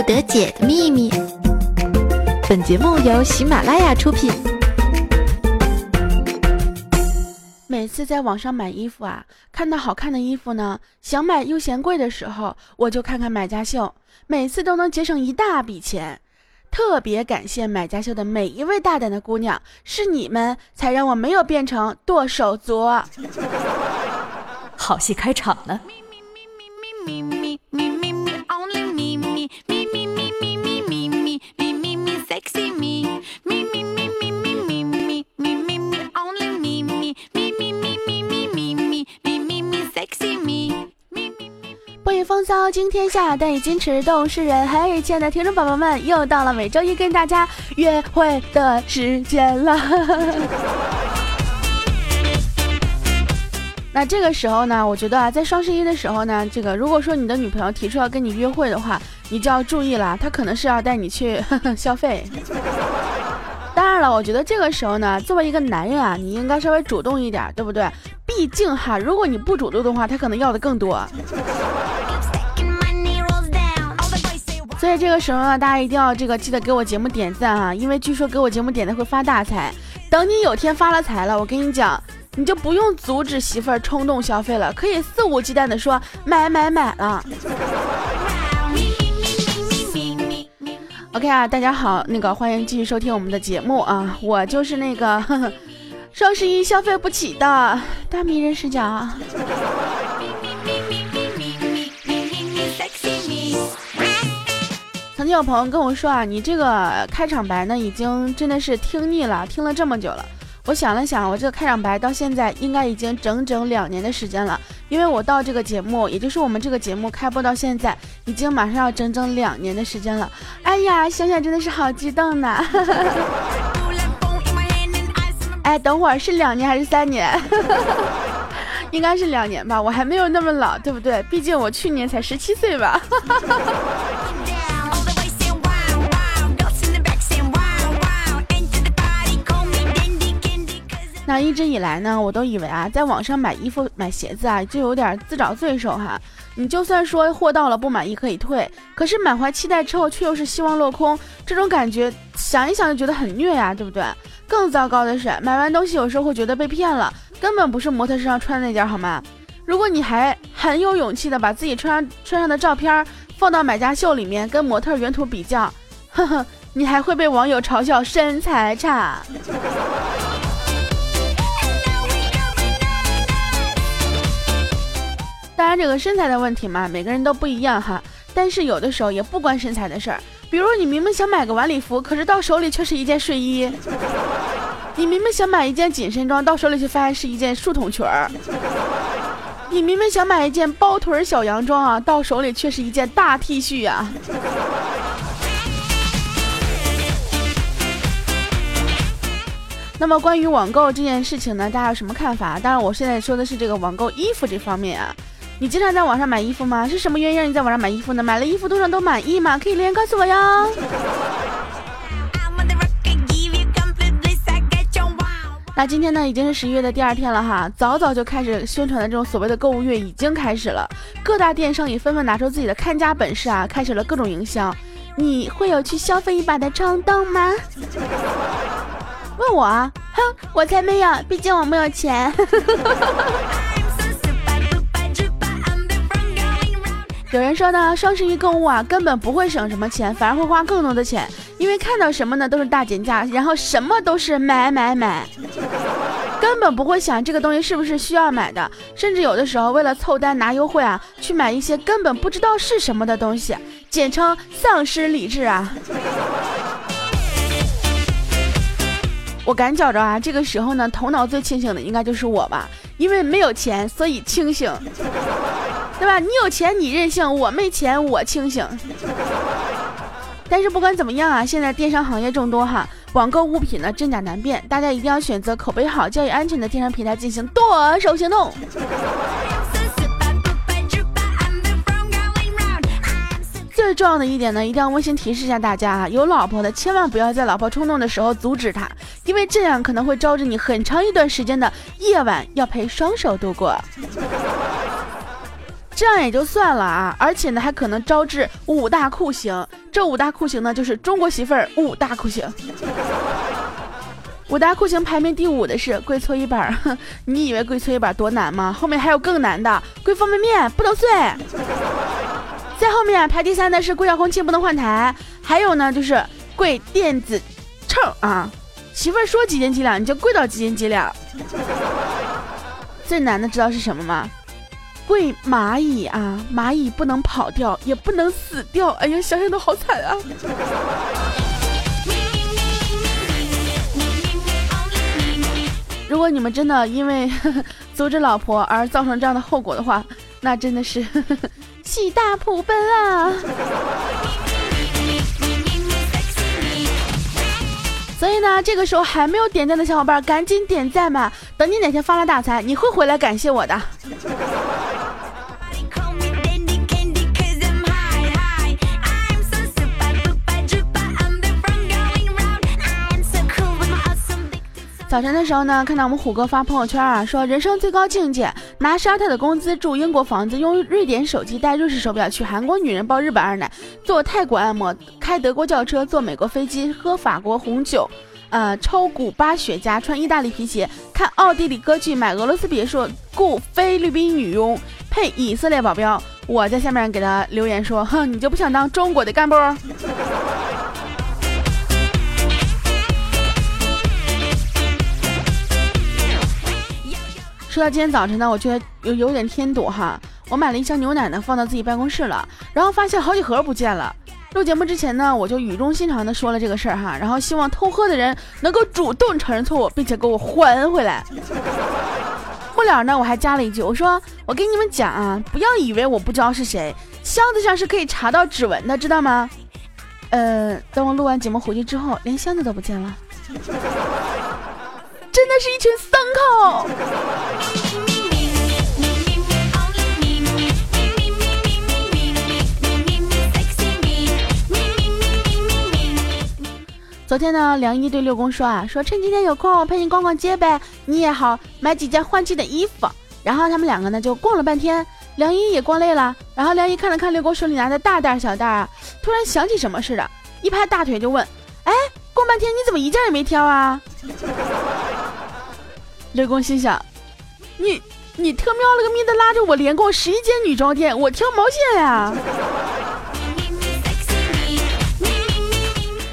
不得解的秘密。本节目由喜马拉雅出品。每次在网上买衣服啊，看到好看的衣服呢，想买又嫌贵的时候，我就看看买家秀，每次都能节省一大笔钱。特别感谢买家秀的每一位大胆的姑娘，是你们才让我没有变成剁手族。好戏开场了。风骚惊天下，但以矜持动世人。嘿，亲爱的听众宝宝们，又到了每周一跟大家约会的时间了。那这个时候呢，我觉得啊，在双十一的时候呢，这个如果说你的女朋友提出要跟你约会的话，你就要注意了，她可能是要带你去 消费。当然了，我觉得这个时候呢，作为一个男人啊，你应该稍微主动一点，对不对？毕竟哈，如果你不主动的话，他可能要的更多。所以这个时候呢，大家一定要这个记得给我节目点赞啊，因为据说给我节目点赞会发大财。等你有天发了财了，我跟你讲，你就不用阻止媳妇儿冲动消费了，可以肆无忌惮的说买买买了。OK 啊，大家好，那个欢迎继续收听我们的节目啊，我就是那个双十一消费不起的大迷人视角。经有朋友跟我说啊，你这个开场白呢，已经真的是听腻了，听了这么久了。我想了想，我这个开场白到现在应该已经整整两年的时间了，因为我到这个节目，也就是我们这个节目开播到现在，已经马上要整整两年的时间了。哎呀，想想真的是好激动呢。哎，等会儿是两年还是三年？应该是两年吧，我还没有那么老，对不对？毕竟我去年才十七岁吧。那一直以来呢，我都以为啊，在网上买衣服、买鞋子啊，就有点自找罪受哈。你就算说货到了不满意可以退，可是满怀期待之后却又是希望落空，这种感觉想一想就觉得很虐呀，对不对？更糟糕的是，买完东西有时候会觉得被骗了，根本不是模特身上穿的那件，好吗？如果你还很有勇气的把自己穿上穿上的照片放到买家秀里面跟模特原图比较，呵呵，你还会被网友嘲笑身材差。当然，这个身材的问题嘛，每个人都不一样哈。但是有的时候也不关身材的事儿，比如你明明想买个晚礼服，可是到手里却是一件睡衣；你明明想买一件紧身装，到手里却发现是一件束筒裙儿；你明明想买一件包臀小洋装啊，到手里却是一件大 T 恤呀。那么关于网购这件事情呢，大家有什么看法？当然，我现在说的是这个网购衣服这方面啊。你经常在网上买衣服吗？是什么原因让你在网上买衣服呢？买了衣服多少都满意吗？可以留言告诉我哟。那今天呢，已经是十一月的第二天了哈，早早就开始宣传的这种所谓的购物月已经开始了，各大电商也纷纷拿出自己的看家本事啊，开始了各种营销。你会有去消费一把的冲动吗？问我啊？哼，我才没有，毕竟我没有钱。有人说呢，双十一购物啊，根本不会省什么钱，反而会花更多的钱，因为看到什么呢都是大减价，然后什么都是买买买，根本不会想这个东西是不是需要买的，甚至有的时候为了凑单拿优惠啊，去买一些根本不知道是什么的东西，简称丧失理智啊！我感觉着啊，这个时候呢，头脑最清醒的应该就是我吧，因为没有钱，所以清醒。对吧？你有钱你任性，我没钱我清醒。但是不管怎么样啊，现在电商行业众多哈，网购物品呢真假难辨，大家一定要选择口碑好、教育安全的电商平台进行剁手行动。最重要的一点呢，一定要温馨提示一下大家啊，有老婆的千万不要在老婆冲动的时候阻止她，因为这样可能会招致你很长一段时间的夜晚要陪双手度过。这样也就算了啊，而且呢还可能招致五大酷刑。这五大酷刑呢，就是中国媳妇儿五大酷刑。五大酷刑排名第五的是跪搓衣板，你以为跪搓衣板多难吗？后面还有更难的，跪方便面不能碎。在后面排第三的是跪遥控器不能换台，还有呢就是跪电子秤啊，媳妇儿说几斤几两你就跪到几斤几两。最难的知道是什么吗？跪蚂蚁啊，蚂蚁不能跑掉，也不能死掉。哎呀，想想都好惨啊。如果你们真的因为 阻止老婆而造成这样的后果的话，那真的是 喜大普奔啊！所以呢，这个时候还没有点赞的小伙伴，赶紧点赞吧！等你哪天发了大财，你会回来感谢我的。早晨的时候呢，看到我们虎哥发朋友圈啊，说人生最高境界，拿沙特的工资住英国房子，用瑞典手机戴瑞士手表，娶韩国女人抱日本二奶，做泰国按摩，开德国轿车，坐美国飞机，喝法国红酒，呃，抽古巴雪茄，穿意大利皮鞋，看奥地利歌剧，买俄罗斯别墅，雇菲律宾女佣，配以色列保镖。我在下面给他留言说，哼，你就不想当中国的干部？说到今天早晨呢，我觉得有有点添堵哈。我买了一箱牛奶呢，放到自己办公室了，然后发现好几盒不见了。录节目之前呢，我就语重心长的说了这个事儿哈，然后希望偷喝的人能够主动承认错误，并且给我还回来。末了呢，我还加了一句，我说我给你们讲啊，不要以为我不知道是谁，箱子上是可以查到指纹的，知道吗？呃，等我录完节目回去之后，连箱子都不见了。真的是一群牲口。昨天呢，梁一对六公说啊，说趁今天有空，陪你逛逛街呗，你也好买几件换季的衣服。然后他们两个呢就逛了半天，梁一也逛累了，然后梁一看了看六公手里拿的大袋小袋啊，突然想起什么似的，一拍大腿就问：“哎，逛半天你怎么一件也没挑啊？”刘公心想：“你你特喵了个咪的，拉着我连逛十一间女装店，我挑毛线呀！”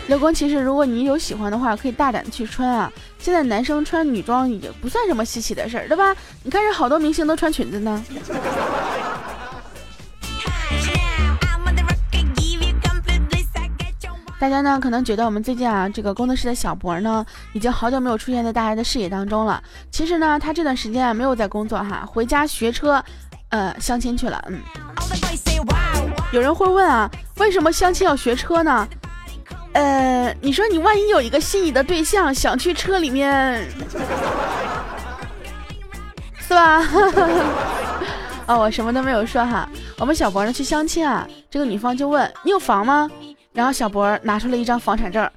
刘公，其实如果你有喜欢的话，可以大胆的去穿啊。现在男生穿女装也不算什么稀奇的事儿，对吧？你看，这好多明星都穿裙子呢。大家呢可能觉得我们最近啊，这个工作室的小博呢，已经好久没有出现在大家的视野当中了。其实呢，他这段时间啊没有在工作哈，回家学车，呃，相亲去了。嗯。有人会问啊，为什么相亲要学车呢？呃，你说你万一有一个心仪的对象想去车里面，是吧？哦，我什么都没有说哈。我们小博呢去相亲啊，这个女方就问你有房吗？然后小博拿出了一张房产证，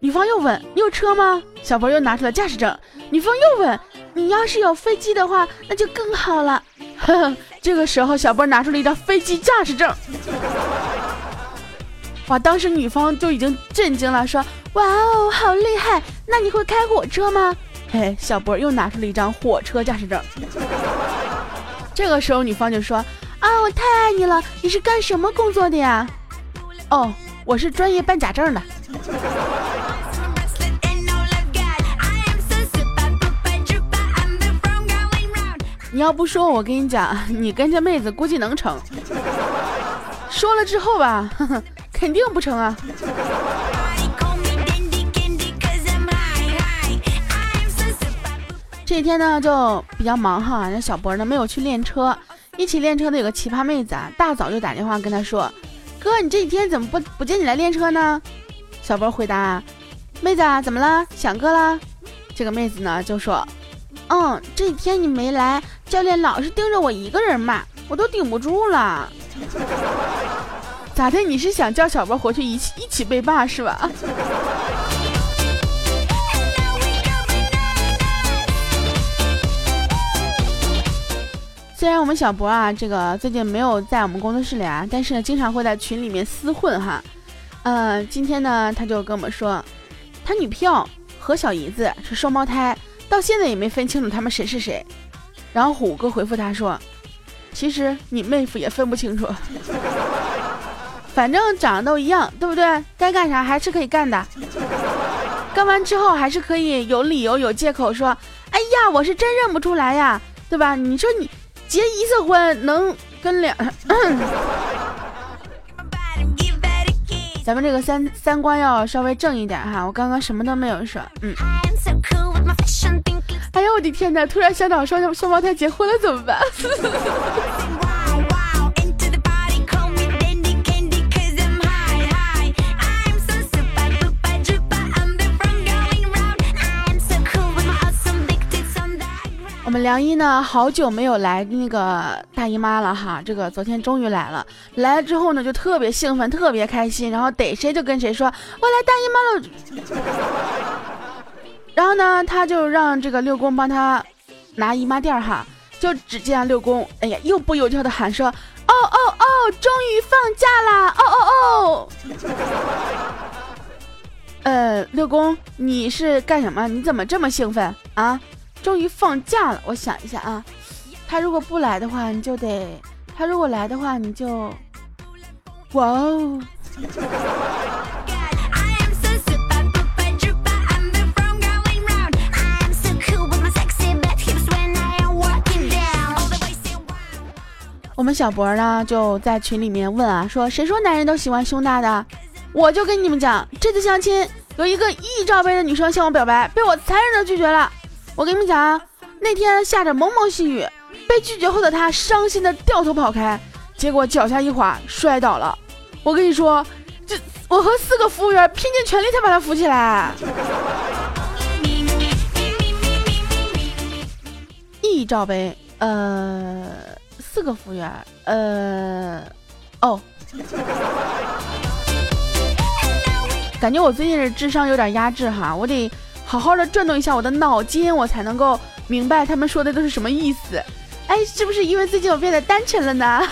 女方又问你有车吗？小博又拿出了驾驶证，女方又问你要是有飞机的话，那就更好了。这个时候小博拿出了一张飞机驾驶证，哇！当时女方就已经震惊了，说哇哦，好厉害！那你会开火车吗？嘿，小博又拿出了一张火车驾驶证。这个时候女方就说啊，我太爱你了，你是干什么工作的呀？哦，我是专业办假证的。你要不说，我跟你讲，你跟这妹子估计能成。说了之后吧，肯定不成啊。这几天呢就比较忙哈，那小博呢没有去练车，一起练车的有个奇葩妹子啊，大早就打电话跟他说。哥，你这几天怎么不不见你来练车呢？小波回答：“妹子，怎么了？想哥了？”这个妹子呢就说：“嗯，这几天你没来，教练老是盯着我一个人骂，我都顶不住了。咋的？你是想叫小波回去一起一起被骂是吧？”虽然我们小博啊，这个最近没有在我们工作室里啊，但是，经常会在群里面厮混哈。嗯，今天呢，他就跟我们说，他女票和小姨子是双胞胎，到现在也没分清楚他们谁是谁。然后虎哥回复他说，其实你妹夫也分不清楚，反正长得都一样，对不对？该干啥还是可以干的。干完之后还是可以有理由、有借口说，哎呀，我是真认不出来呀，对吧？你说你结一次婚能跟两？咱们这个三三观要稍微正一点哈，我刚刚什么都没有说，嗯。哎呦我的天哪！突然想到双双胞胎结婚了怎么办？我们梁一呢，好久没有来那个大姨妈了哈，这个昨天终于来了。来了之后呢，就特别兴奋，特别开心，然后逮谁就跟谁说：“我来大姨妈了。”然后呢，他就让这个六公帮他拿姨妈垫哈，就只见六公，哎呀，又不由跳的喊说：“哦哦哦，终于放假啦！哦哦哦。”呃，六公，你是干什么？你怎么这么兴奋啊？终于放假了，我想一下啊，他如果不来的话，你就得；他如果来的话，你就，哇哦！我们小博呢就在群里面问啊，说谁说男人都喜欢胸大的？我就跟你们讲，这次相亲有一个一罩杯的女生向我表白，被我残忍的拒绝了。我跟你们讲啊，那天下着蒙蒙细雨，被拒绝后的他伤心的掉头跑开，结果脚下一滑摔倒了。我跟你说，这我和四个服务员拼尽全力才把他扶起来。一罩杯，呃，四个服务员，呃，哦，感觉我最近的智商有点压制哈，我得。好好的转动一下我的脑筋，我才能够明白他们说的都是什么意思。哎，是不是因为最近我变得单纯了呢？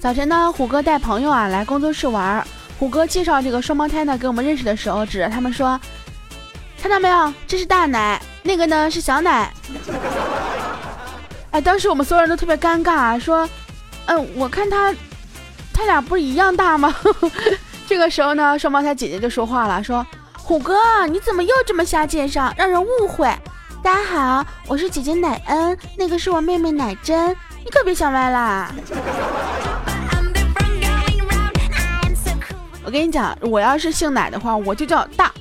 早晨呢，虎哥带朋友啊来工作室玩，虎哥介绍这个双胞胎呢给我们认识的时候，指着他们说：“看到没有，这是大奶，那个呢是小奶。”哎，当时我们所有人都特别尴尬，说：“嗯，我看他，他俩不是一样大吗？” 这个时候呢，双胞胎姐姐就说话了，说：“虎哥，你怎么又这么瞎介绍，让人误会？大家好，我是姐姐乃恩，那个是我妹妹乃真，你可别想歪啦。”我跟你讲，我要是姓乃的话，我就叫大。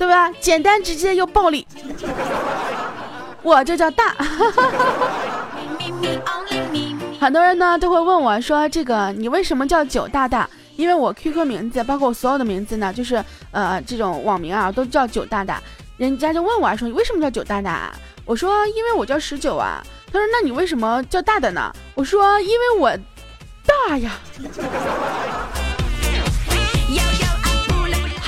对吧？简单直接又暴力，我这叫大。很多人呢都会问我说：“这个你为什么叫九大大？”因为我 QQ 名字，包括我所有的名字呢，就是呃这种网名啊，都叫九大大。人家就问我说：“你为什么叫九大大？”我说：“因为我叫十九啊。”他说：“那你为什么叫大大呢？”我说：“因为我大呀。”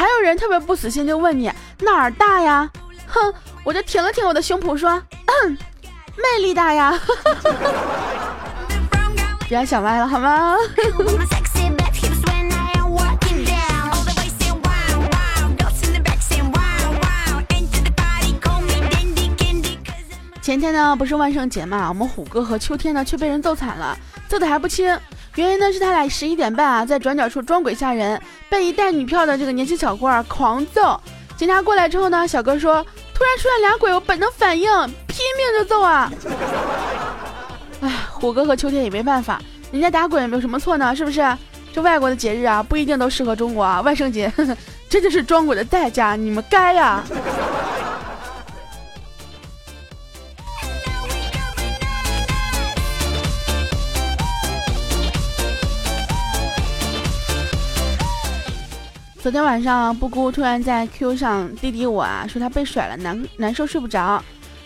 还有人特别不死心，就问你哪儿大呀？哼，我就挺了挺我的胸脯说，魅力大呀！不要想歪了好吗？前天呢不是万圣节嘛，我们虎哥和秋天呢却被人揍惨了，揍的还不轻。原因呢是他俩十一点半啊，在转角处装鬼吓人，被一带女票的这个年轻小官狂揍。警察过来之后呢，小哥说突然出现俩鬼，我本能反应，拼命就揍啊！哎，虎哥和秋天也没办法，人家打鬼有什么错呢，是不是？这外国的节日啊，不一定都适合中国啊。万圣节，这就是装鬼的代价，你们该呀。昨天晚上，布姑突然在 QQ 上滴滴我啊，说她被甩了，难难受睡不着。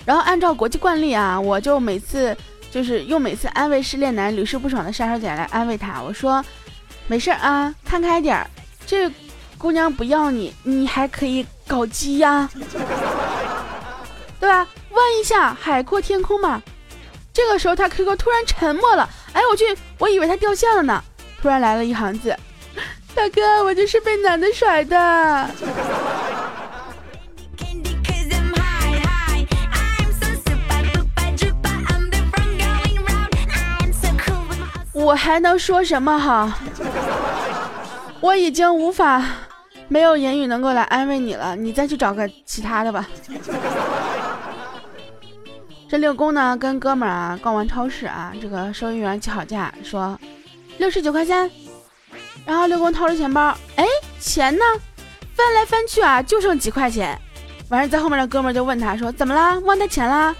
然后按照国际惯例啊，我就每次就是用每次安慰失恋男屡试不爽的杀手锏来安慰他。我说，没事啊，看开点儿，这姑娘不要你，你还可以搞基呀，对吧？问一下海阔天空嘛。这个时候他 QQ 突然沉默了，哎我去，我以为他掉线了呢。突然来了一行字：大哥，我就是被男的甩的。我还能说什么好？我已经无法，没有言语能够来安慰你了。你再去找个其他的吧。这六公呢，跟哥们儿啊逛完超市啊，这个收银员起好价，说六十九块三。然后六公掏出钱包，哎，钱呢？翻来翻去啊，就剩几块钱。完事在后面的哥们就问他说：“怎么了？忘带钱啦？”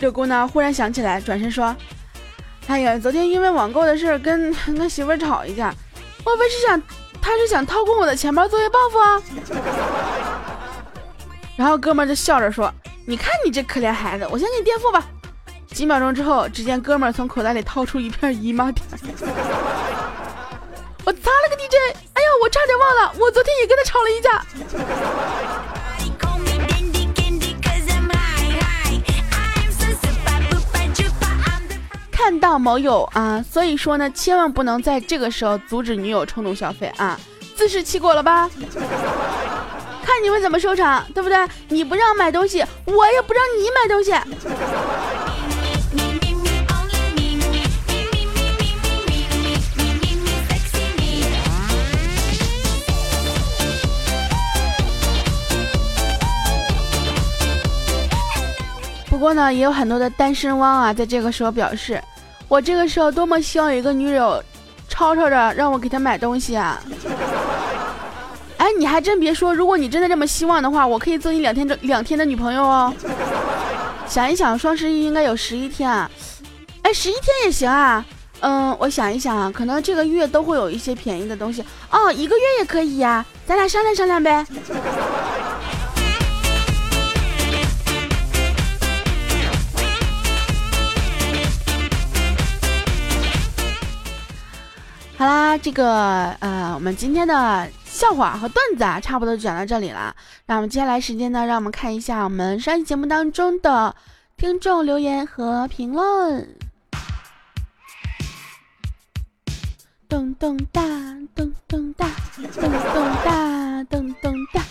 六公呢，忽然想起来，转身说。哎呀，昨天因为网购的事跟 跟媳妇吵一架，莫非是想他是想掏空我的钱包作为报复啊？然后哥们就笑着说：“你看你这可怜孩子，我先给你垫付吧。”几秒钟之后，只见哥们从口袋里掏出一片姨妈点。我擦了个 DJ！哎呀，我差点忘了，我昨天也跟他吵了一架。看到某友啊，所以说呢，千万不能在这个时候阻止女友冲动消费啊！自食其果了吧？看你们怎么收场，对不对？你不让买东西，我也不让你买东西。不过呢，也有很多的单身汪啊，在这个时候表示。我这个时候多么希望有一个女友，吵吵着让我给她买东西啊！哎，你还真别说，如果你真的这么希望的话，我可以做你两天的两天的女朋友哦。想一想，双十一应该有十一天啊，哎，十一天也行啊。嗯，我想一想啊，可能这个月都会有一些便宜的东西哦，一个月也可以呀，咱俩商量商量呗。这个呃，我们今天的笑话和段子啊，差不多就讲到这里了。那我们接下来时间呢，让我们看一下我们上期节目当中的听众留言和评论。咚咚哒，咚咚哒，咚咚哒，咚咚哒。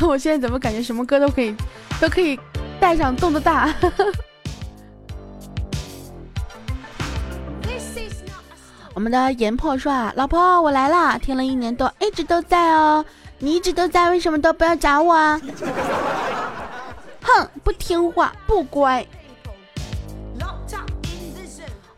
我现在怎么感觉什么歌都可以，都可以带上咚咚哒？我们的严破说啊，老婆我来了，听了一年多，一直都在哦。你一直都在，为什么都不要找我啊？哼，不听话，不乖。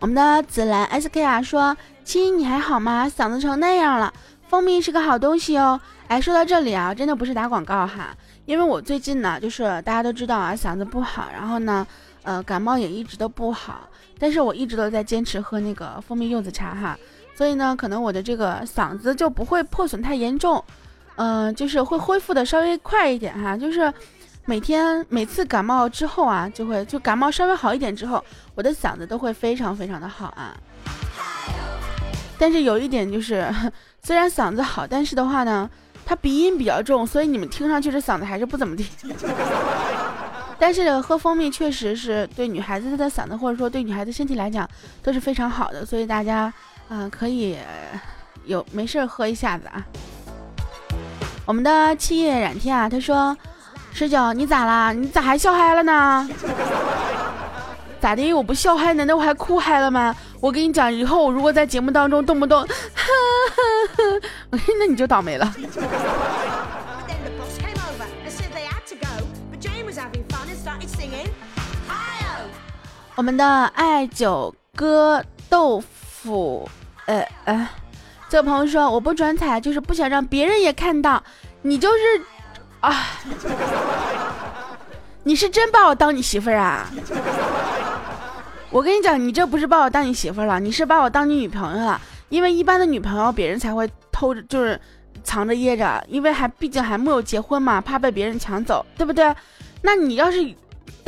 我们的紫兰 SK 啊说，亲你还好吗？嗓子成那样了，蜂蜜是个好东西哦。哎，说到这里啊，真的不是打广告哈，因为我最近呢，就是大家都知道啊，嗓子不好，然后呢，呃，感冒也一直都不好。但是我一直都在坚持喝那个蜂蜜柚子茶哈，所以呢，可能我的这个嗓子就不会破损太严重，嗯，就是会恢复的稍微快一点哈，就是每天每次感冒之后啊，就会就感冒稍微好一点之后，我的嗓子都会非常非常的好啊。但是有一点就是，虽然嗓子好，但是的话呢，它鼻音比较重，所以你们听上去这嗓子还是不怎么地。但是喝蜂蜜确实是对女孩子的嗓子，或者说对女孩子身体来讲都是非常好的，所以大家，嗯，可以有没事喝一下子啊。我们的七叶染天啊，他说：“十九，你咋啦？你咋还笑嗨了呢？咋的？我不笑嗨，难道我还哭嗨了吗？我跟你讲，以后我如果在节目当中动不动，那你就倒霉了。”我们的爱九哥豆腐，呃呃，这个朋友说我不转彩就是不想让别人也看到，你就是啊，你是真把我当你媳妇儿啊？我跟你讲，你这不是把我当你媳妇儿了，你是把我当你女朋友了。因为一般的女朋友别人才会偷着，就是藏着掖着，因为还毕竟还没有结婚嘛，怕被别人抢走，对不对？那你要是。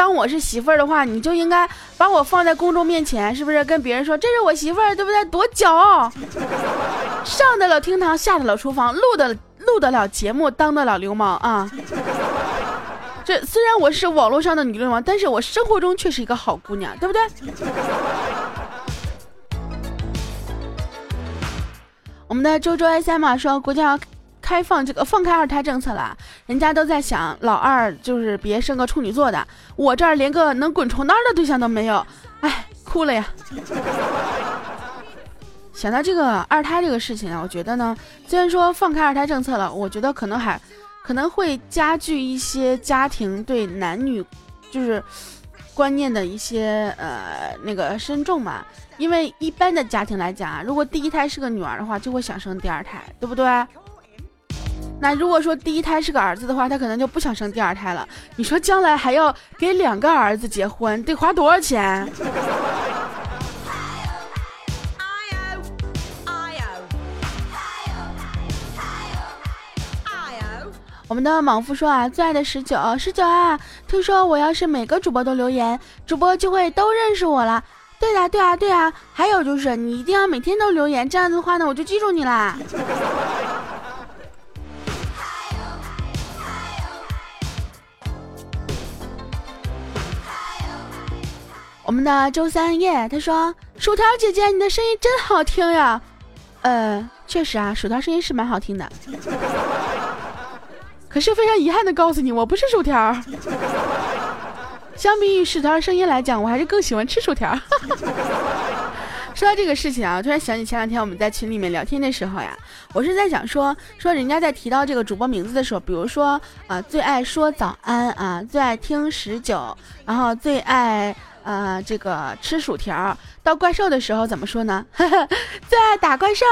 当我是媳妇儿的话，你就应该把我放在公众面前，是不是？跟别人说这是我媳妇儿，对不对？多骄傲！上得了厅堂，下得了厨房，录的录得了节目，当得了流氓啊！这虽然我是网络上的女流氓，但是我生活中却是一个好姑娘，对不对？我们的周周 S M 说，国家开放这个放开二胎政策了，人家都在想老二就是别生个处女座的，我这儿连个能滚床单的对象都没有，哎，哭了呀！想到这个二胎这个事情啊，我觉得呢，虽然说放开二胎政策了，我觉得可能还可能会加剧一些家庭对男女就是观念的一些呃那个深重嘛。因为一般的家庭来讲啊，如果第一胎是个女儿的话，就会想生第二胎，对不对？那如果说第一胎是个儿子的话，他可能就不想生第二胎了。你说将来还要给两个儿子结婚，得花多少钱？我们的莽夫说啊，最爱的十九十九啊，听说我要是每个主播都留言，主播就会都认识我了。对啊，对啊，对啊！还有就是，你一定要每天都留言，这样子的话呢，我就记住你啦。我们的周三夜他说：“薯条姐姐，你的声音真好听呀。”呃，确实啊，薯条声音是蛮好听的。可是非常遗憾的告诉你，我不是薯条。相比于薯条的声音来讲，我还是更喜欢吃薯条。说到这个事情啊，突然想起前两天我们在群里面聊天的时候呀，我是在想说说人家在提到这个主播名字的时候，比如说啊最爱说早安啊，最爱听十九，然后最爱呃这个吃薯条，到怪兽的时候怎么说呢？最爱打怪兽。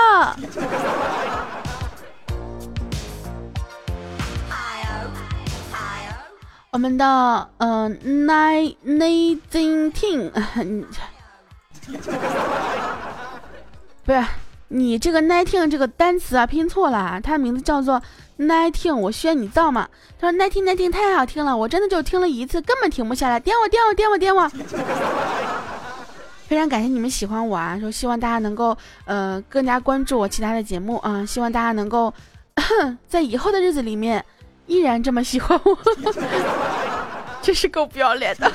我们的嗯，nine nineteen，不是你这个 nineteen 这个单词啊拼错了，它的名字叫做 Nice 听我需要你造嘛？他说 Nice 听，Nice 听太好听了，我真的就听了一次，根本停不下来，点我点我点我点我。非常感谢你们喜欢我啊，说希望大家能够呃更加关注我其他的节目啊，希望大家能够 在以后的日子里面。依然这么喜欢我，真是够不要脸的。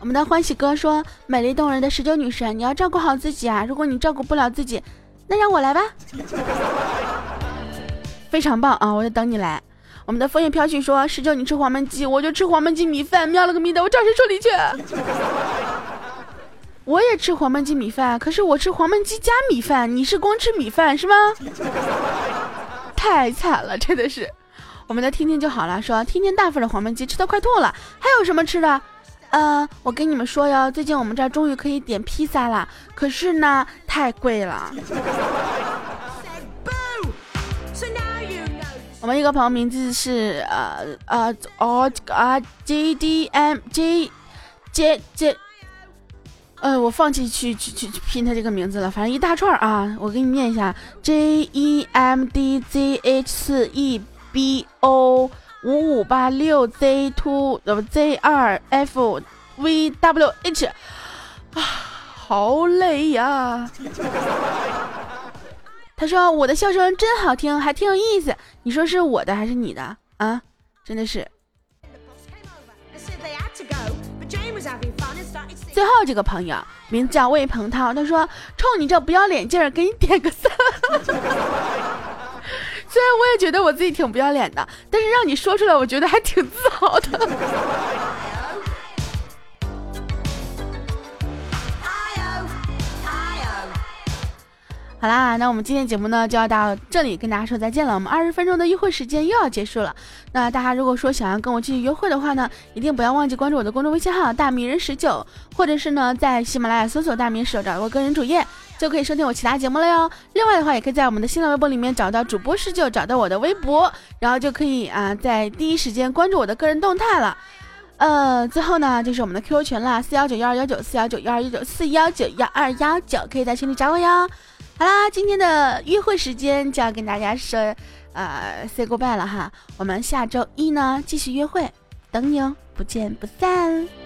我们的欢喜哥说：“美丽动人的十九女神，你要照顾好自己啊！如果你照顾不了自己，那让我来吧。”非常棒啊！我就等你来。我们的枫叶飘絮说：“十九，你吃黄焖鸡，我就吃黄焖鸡米饭。”喵了个咪的，我找谁说理去？我也吃黄焖鸡米饭，可是我吃黄焖鸡加米饭，你是光吃米饭是吗？太惨了，真的是。我们的听听就好了，说听听大份的黄焖鸡吃的快吐了，还有什么吃的？呃，我跟你们说哟，最近我们这儿终于可以点披萨了，可是呢，太贵了。我们一个朋友名字是呃呃哦啊 J D M J J J。呃，我放弃去去去去拼他这个名字了，反正一大串啊，我给你念一下，JEMDZH EBO 五五八六 Z two 呃不 Z 二 F V W H，啊，好累呀！他说我的笑声真好听，还挺有意思。你说是我的还是你的啊？真的是。最后这个朋友名字叫魏鹏涛，他说：“冲你这不要脸劲儿，给你点个赞。”虽然我也觉得我自己挺不要脸的，但是让你说出来，我觉得还挺自豪的。好啦，那我们今天节目呢就要到这里跟大家说再见了。我们二十分钟的约会时间又要结束了。那大家如果说想要跟我继续约会的话呢，一定不要忘记关注我的公众微信号“大迷人十九”，或者是呢在喜马拉雅搜索“大迷十九”找我个人主页，就可以收听我其他节目了哟。另外的话，也可以在我们的新浪微博里面找到主播十九，找到我的微博，然后就可以啊在第一时间关注我的个人动态了。呃，最后呢就是我们的 QQ 群了，四幺九幺二幺九四幺九幺二幺九四幺九幺二幺九，可以在群里找我哟。好啦，今天的约会时间就要跟大家说，呃 say goodbye 了哈。我们下周一呢继续约会，等你哦，不见不散。